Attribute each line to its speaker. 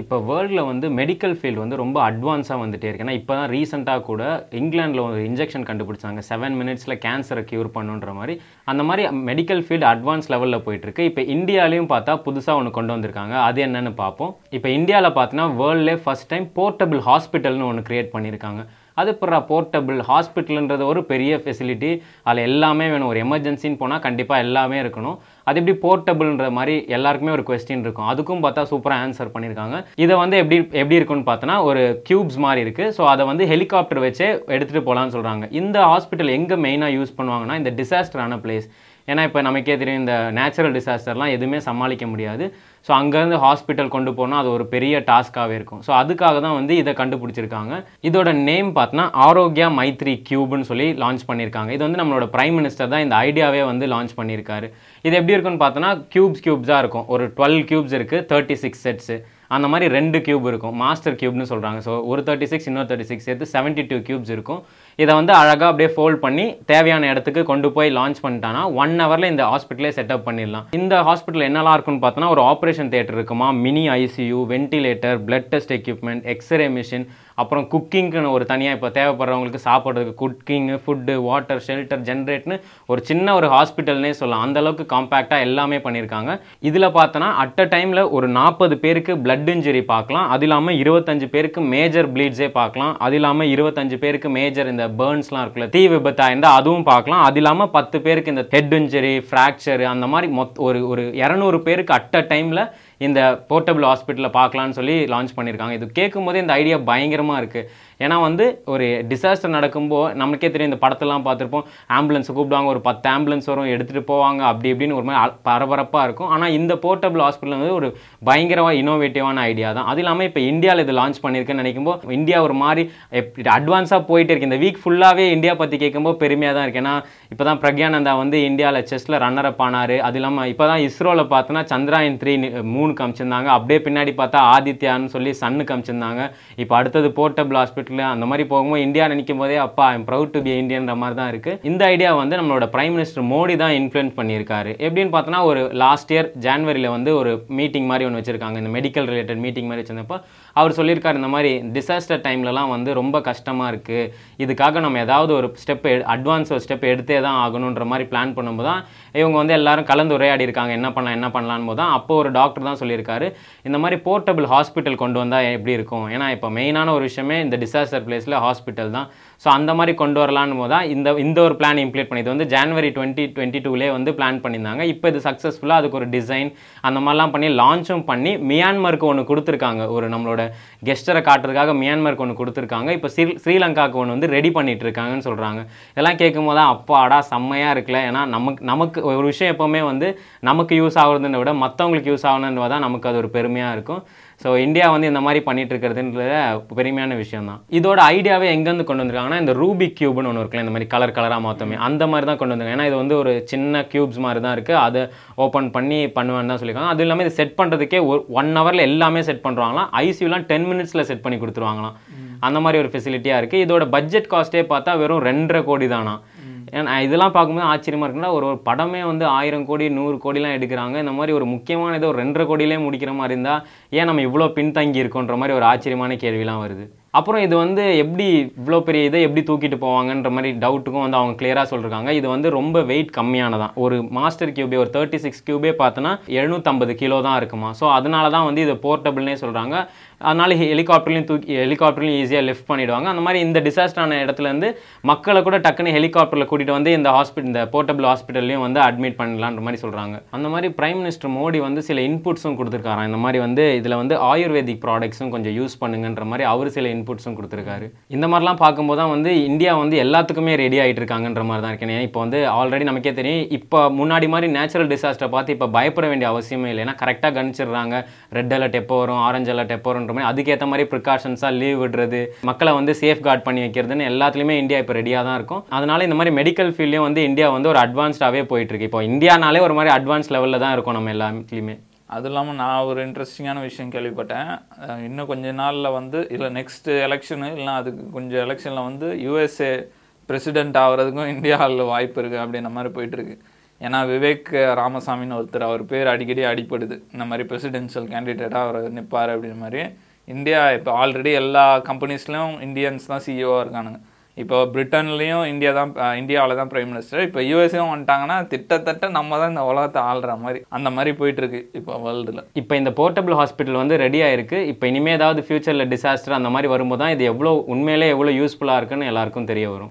Speaker 1: இப்போ வேர்ல்டில் வந்து மெடிக்கல் ஃபீல்டு வந்து ரொம்ப அட்வான்ஸாக வந்துட்டே இருக்கு. ஏன்னா இப்போ தான் ரீசெண்டாக கூட இங்கிலாண்டில் ஒரு இன்ஜெக்ஷன் கண்டுபிடிச்சாங்க. செவன் மினிட்ஸில் கேன்சரை க்யூர் பண்ணுன்ற மாதிரி. அந்த மாதிரி மெடிக்கல் ஃபீல்டு அட்வான்ஸ் லெவலில் போயிட்டுருக்கு. இப்போ இந்தியாலையும் பார்த்தா புதுசாக ஒன்று கொண்டு வந்திருக்காங்க. அது என்னென்னு பார்ப்போம். இப்போ இந்தியாவில் பார்த்தீங்கன்னா வேர்ல்ட்லே ஃபஸ்ட் டைம் போர்ட்டபிள் ஹாஸ்பிட்டல்னு ஒன்று க்ரியேட் பண்ணியிருக்காங்க. அது இப்போ போர்ட்டபிள் ஹாஸ்பிட்டல்ன்றது ஒரு பெரிய ஃபெசிலிட்டி அதில் எல்லாமே வேணும். ஒரு எமர்ஜென்சின்னு போனால் கண்டிப்பாக எல்லாமே இருக்கணும். அது எப்படி போர்ட்டபிள்ன்ற மாதிரி எல்லாருக்குமே ஒரு கொஸ்டின் இருக்கும். அதுக்கும் பார்த்தா சூப்பராக ஆன்சர் பண்ணியிருக்காங்க இதை வந்து எப்படி எப்படி இருக்குன்னு பார்த்தோன்னா ஒரு கியூப்ஸ் மாதிரி இருக்குது ஸோ அதை வந்து ஹெலிகாப்டர் வச்சே எடுத்துகிட்டு போகலான்னு சொல்கிறாங்க இந்த ஹாஸ்பிட்டல் எங்கே மெயினாக யூஸ் பண்ணுவாங்கன்னா இந்த டிசாஸ்டரான பிளேஸ் ஏன்னா இப்போ நமக்கே தெரியும் இந்த நேச்சுரல் டிசாஸ்டர்லாம் எதுவுமே சமாளிக்க முடியாது. ஸோ அங்கேருந்து ஹாஸ்பிட்டல் கொண்டு போனால் அது ஒரு பெரிய டாஸ்க்காகவே இருக்கும். ஸோ அதுக்காக தான் வந்து இதை கண்டுபிடிச்சிருக்காங்க. இதோட நேம் பார்த்தோன்னா ஆரோக்கியா மைத்ரி கியூப்னு சொல்லி லான்ச் பண்ணியிருக்காங்க. இது வந்து நம்மளோட பிரைம் மினிஸ்டர் தான் இந்த ஐடியாவே வந்து லான்ச் பண்ணியிருக்காரு. இது எப்படி இருக்குன்னு பார்த்தோன்னா கியூப்ஸ் கியூப்ஸாக இருக்கும். ஒரு டுவெல் கியூப்ஸ் இருக்குது தேர்ட்டி சிக்ஸ் செட்ஸு அந்த மாதிரி ரெண்டு கியூப் இருக்கும். மாஸ்டர் கியூப்னு சொல்கிறாங்க ஸோ ஒரு தேர்ட்டி சிக்ஸ் இன்னொரு தேர்ட்டி சிக்ஸ் சேர்த்து செவன்ட்டி டூ கியூப்ஸ் இருக்கும். இதை வந்து அழகாக அப்படியே ஃபோல்ட் பண்ணி தேவையான இடத்துக்கு கொண்டு போய் லான்ச் பண்ணிட்டானா ஒன் ஹவரில் இந்த ஹாஸ்பிட்டலே செட்டப் பண்ணிடலாம். இந்த ஹாஸ்பிட்டல் என்னெல்லாம் இருக்குன்னு பார்த்தோன்னா ஒரு ஆப்ரேஷன் தேட்டர் இருக்குமா? Mini ICU ventilator blood test equipment X-ray machine அப்புறம் குக்கிங்க்குன்னு ஒரு தனியாக இப்போ தேவைப்படுறவங்களுக்கு சாப்பிட்றதுக்கு குக்கிங்கு ஃபுட்டு வாட்டர் ஷெல்டர் ஜென்ரேட்னு ஒரு சின்ன ஒரு ஹாஸ்பிட்டல்னே சொல்லலாம். அந்த அளவுக்கு காம்பேக்டாக எல்லாமே பண்ணியிருக்காங்க இதில் பார்த்தோன்னா அட் அ டைமில் ஒரு நாற்பது பேருக்கு பிளட் இன்ஜுரி பார்க்கலாம். அது இல்லாமல் இருபத்தஞ்சு பேருக்கு மேஜர் ப்ளீட்ஸே பார்க்கலாம். அது இல்லாமல் இருபத்தஞ்சு பேருக்கு மேஜர் இந்த பேர்ன்ஸ்லாம் இருக்குல்ல தீ விபத்தாக இருந்தால் அதுவும் பார்க்கலாம். அது இல்லாமல் பத்து பேருக்கு இந்த ஹெட் இன்ஜுரி ஃப்ராக்சர் அந்த மாதிரி மொத் ஒரு ஒரு இரநூறு பேருக்கு அட் அ டைமில் இந்த போர்ட்டபிள் ஹாஸ்பிட்டலில் பார்க்கலான்னு சொல்லி லான்ச் பண்ணியிருக்காங்க. இது கேட்கும் போதே இந்த ஐடியா பயங்கரமாக இருக்குது ஏன்னா வந்து ஒரு டிசாஸ்டர் நடக்கும்போது நமக்கே தெரியும் இந்த படத்தெல்லாம் பார்த்துருப்போம். ஆம்புலன்ஸ் கூப்பிடுவாங்க ஒரு பத்து ஆம்புலன்ஸ் வரும் எடுத்துகிட்டு போவாங்க அப்படி இப்படின்னு ஒரு மாதிரி பரபரப்பாக இருக்கும். ஆனால் இந்த போர்ட்டபிள் ஹாஸ்பிட்டல் வந்து ஒரு பயங்கரமாக இனோவேட்டிவான ஐடியா தான். அது இல்லாமல் இப்போ இந்தியாவில் இது லான்ச் பண்ணியிருக்கேன்னு நினைக்கும்போது இந்தியா ஒரு மாதிரி அட்வான்ஸாக போயிட்டு இருக்கு. இந்த வீக் ஃபுல்லாகவே இந்தியா பற்றி கேட்கும்போது பெருமையாக தான் இருக்குது ஏன்னா இப்போ தான் பிரக்யானந்தா வந்து இந்தியாவில் செஸ்ஸில் ரன்னர் அப் ஆனார். அது இல்லாமல் இப்போ தான் இஸ்ரோவில் பார்த்தோன்னா சந்திராயன் த்ரீ மூணு காமிச்சிருந்தாங்க அப்படியே பின்னாடி பார்த்தா ஆதித்யான்னு சொல்லி சன்னு காமிச்சிருந்தாங்க இப்போ அடுத்தது போர்ட்டபிள் ஹாஸ்பிட்டல் அந்த மாதிரி போகும்போது இந்தியா நினைக்கும் போதே அப்பா ஐம் ப்ரௌட் டு பி இந்தியன்ற மாதிரி தான் இருக்குது இந்த ஐடியா வந்து நம்மளோட பிரைம் மினிஸ்டர் மோடி தான் இன்ஃப்ளூயன்ஸ் பண்ணியிருக்காரு. எப்படின்னு பார்த்தோன்னா ஒரு லாஸ்ட் இயர் ஜான்வரியில் வந்து ஒரு மீட்டிங் மாதிரி ஒன்று வச்சுருக்காங்க. இந்த மெடிக்கல் ரிலேட்டட் மீட்டிங் மாதிரி வச்சிருந்தப்போ அவர் சொல்லியிருக்காரு இந்த மாதிரி டிசாஸ்டர் டைம்லலாம் வந்து ரொம்ப கஷ்டமாக இருக்குது இதுக்காக நம்ம ஏதாவது ஒரு ஸ்டெப் அட்வான்ஸ் ஒரு ஸ்டெப் எடுத்தே தான் ஆகணுன்ற மாதிரி பிளான் பண்ணும்போது தான் இவங்க வந்து எல்லாரும் கலந்து உரையாடி இருக்காங்க. என்ன பண்ணலாம் என்ன பண்ணலான்னு போது தான் அப்போ ஒரு டாக்டர் தான் சொல்லியிருக்காரு. இந்த மாதிரி போர்ட்டபிள் ஹாஸ்பிட்டல் கொண்டு வந்தால் எப்படி இருக்கும்? ஏன்னா இப்போ மெயினான ஒரு விஷயமே இந்த டிசாஸ்டர் பிளேஸில் ஹாஸ்பிட்டல் தான். ஸோ அந்த மாதிரி கொண்டு வரலான்னு போது தான் இந்த இந்த ஒரு பிளான் இம்ப்ளீட் பண்ணி இது வந்து ஜான்வரி டுவெண்ட்டி டுவெண்ட்டி டூலே வந்து பிளான் பண்ணியிருந்தாங்க. இப்போ இது சக்ஸஸ்ஃபுல்லாக அதுக்கு ஒரு டிசைன் அந்த மாதிரிலாம் பண்ணி லான்ச்சும் பண்ணி மியான்மருக்கு ஒன்று கொடுத்துருக்காங்க. ஒரு நம்மளோட கெஸ்டரை காட்டுறதுக்காக மியான்மருக்கு ஒன்று கொடுத்துருக்காங்க. இப்போ ஸ்ரீ ஸ்ரீலங்காவுக்கு ஒன்று வந்து ரெடி பண்ணிட்டு இருக்காங்கன்னு சொல்கிறாங்க இதெல்லாம் கேட்கும் போது அப்பாடா செம்மையாக இருக்குல்ல. ஏன்னா நமக்கு நமக்கு ஒரு விஷயம் எப்போவுமே வந்து நமக்கு யூஸ் ஆகுறதுன்னு விட மற்றவங்களுக்கு யூஸ் ஆகணுன்னு தான் நமக்கு அது ஒரு பெருமையாக இருக்கும். ஸோ இந்தியா வந்து இந்த மாதிரி பண்ணிட்டு இருக்கிறதுன்றது பெருமையான விஷயம் தான். இதோட ஐடியாவே எங்கேருந்து கொண்டு வந்திருக்காங்கன்னா இந்த ரூபிக் கியூப்னு ஒன்று இருக்குல்ல இந்த மாதிரி கலர் கலராக மொத்தமே. அந்த மாதிரி தான் கொண்டு வந்திருக்காங்க. ஏன்னா இது வந்து ஒரு சின்ன கியூப்ஸ் மாதிரி தான் இருக்குது அதை ஓப்பன் பண்ணி பண்ணுவேன்னு தான் சொல்லியிருக்காங்க. அது இல்லாமல் இது செட் பண்ணுறதுக்கே ஒரு ஒன் ஹவரில் எல்லாமே செட் பண்ணுறாங்களாம் ஐசியூலாம் டென் மினிட்ஸில் செட் பண்ணி கொடுத்துருவாங்களாம். அந்த மாதிரி ஒரு ஃபெசிலிட்டியாக இருக்குது இதோட பட்ஜெட் காஸ்ட்டே பார்த்தா வெறும் ரெண்டரை கோடி தானா. ஏன்னா இதெல்லாம் பார்க்கும்போது ஆச்சரியமாக இருக்குன்னா ஒரு ஒரு படமே வந்து ஆயிரம் கோடி நூறு கோடிலாம் எடுக்கிறாங்க. இந்த மாதிரி ஒரு முக்கியமான ஏதோ ஒரு ரெண்டரை கோடியிலே முடிக்கிற மாதிரி இருந்தால் ஏன் நம்ம இவ்வளோ பின்தங்கி இருக்கோன்ற மாதிரி ஒரு ஆச்சரியமான கேள்விலாம் வருது. அப்புறம் இது வந்து எப்படி இவ்வளோ பெரிய இதை எப்படி தூக்கிட்டு போவாங்கன்ற மாதிரி டவுட்டுக்கும் வந்து அவங்க கிளியராக சொல்லியிருக்காங்க இது வந்து ரொம்ப வெயிட் கம்மியானதான். ஒரு மாஸ்டர் கியூபே ஒரு தேர்ட்டி சிக்ஸ் கியூபே பார்த்தோன்னா எழுநூற்றம்பது கிலோ தான் இருக்குமா? ஸோ அதனால தான் வந்து இது போர்ட்டபிள்னே சொல்கிறாங்க அதனால ஹெலிகாப்டர்லையும் தூக்கி ஹெலிகாப்டர்லையும் ஈஸியாக லிஃப்ட் பண்ணிடுவாங்க. அந்த மாதிரி இந்த டிசாஸ்டரான இடத்துலேருந்து மக்களை கூட டக்குன்னு ஹெலிகாப்டரில் கூட்டிகிட்டு வந்து இந்த ஹாஸ்பிட்டல் இந்த போர்ட்டபிள் ஹாஸ்பிட்டல்லையும் வந்து அட்மிட் பண்ணலான்ற மாதிரி சொல்கிறாங்க அந்த மாதிரி பிரைம் மினிஸ்டர் மோடி வந்து சில இன்புட்ஸும் கொடுத்துருக்காராம். இந்த மாதிரி வந்து இதில் வந்து ஆயுர்வேதிக் ப்ராடக்ட்ஸும் கொஞ்சம் யூஸ் பண்ணுங்கன்ற மாதிரி அவர் சில இன்புட்ஸும் கொடுத்துருக்காரு. இந்த மாதிரிலாம் பார்க்கும்போது தான் வந்து இந்தியா வந்து எல்லாத்துக்குமே ரெடி ஆகிட்டு இருக்காங்கன்ற மாதிரி தான் இருக்கேன். இப்போ வந்து ஆல்ரெடி நமக்கே தெரியும். இப்போ முன்னாடி மாதிரி நேச்சுரல் டிசாஸ்டர் பார்த்து இப்போ பயப்பட வேண்டிய அவசியமே இல்லை. ஏன்னா கரெக்டாக கணிச்சிடுறாங்க. ரெட் அலர்ட் எப்போ வரும் ஆரஞ்சு அலர்ட் எப்போ வரும்ன்ற மாதிரி. அதுக்கேற்ற மாதிரி ப்ரிகாஷன்ஸாக லீவ் விடுறது மக்களை வந்து சேஃப் கார்ட் பண்ணி வைக்கிறதுன்னு எல்லாத்துலேயுமே இந்தியா இப்போ ரெடியாக தான் இருக்கும். அதனால இந்த மாதிரி மெடிக்கல் ஃபீல்ட்லேயும் வந்து இந்தியா வந்து ஒரு அட்வான்ஸ்டாகவே போயிட்டு இருக்கு இப்போ இந்தியானாலே ஒரு மாதிரி அட்வான்ஸ் லெவலில் தான் இருக்கும் நம்ம எல்லாத்துலேயுமே.
Speaker 2: அது இல்லாமல் நான் ஒரு இன்ட்ரெஸ்டிங்கான விஷயம் கேள்விப்பட்டேன். இன்னும் கொஞ்ச நாளில் வந்து இல்லை நெக்ஸ்ட்டு எலெக்ஷனு இல்லை அதுக்கு கொஞ்சம் எலெக்ஷனில் வந்து யூஎஸ்ஏ பிரசிடெண்ட் ஆகிறதுக்கும் இந்தியாவில் வாய்ப்பு இருக்குது அப்படின்ற மாதிரி போயிட்டுருக்கு. ஏன்னா விவேக் ராமசாமின்னு ஒருத்தர் அவர் பேர் அடிக்கடி அடிப்படுது இந்த மாதிரி பிரசிடென்ஷியல் கேண்டிடேட்டாக அவர் நிற்பார் அப்படின்ற மாதிரி. இந்தியா இப்போ ஆல்ரெடி எல்லா கம்பெனிஸ்லையும் இந்தியன்ஸ் தான் சிஇஓவாக இருக்கானுங்க. இப்போ பிரிட்டன்லேயும் இந்தியா தான் இந்தியாவில் தான் பிரைம் மினிஸ்டர் இப்போ யூஎஸ்ஏவும் வந்துட்டாங்கன்னா திட்டத்தட்ட நம்ம தான் இந்த உலகத்தை ஆள்ற மாதிரி அந்த மாதிரி போயிட்டு இருக்கு இப்போ வேர்ல்டில்
Speaker 1: இப்போ இந்த போர்ட்டபிள் ஹாஸ்பிட்டல் வந்து ரெடி ஆயிருக்கு. இப்போ இனிமே ஏதாவது ஃபியூச்சரில் டிசாஸ்டர் அந்த மாதிரி வரும்போது தான் இது எவ்வளோ உண்மையிலே எவ்வளோ யூஸ்ஃபுல்லாக இருக்குன்னு எல்லாருக்கும் தெரிய வரும்.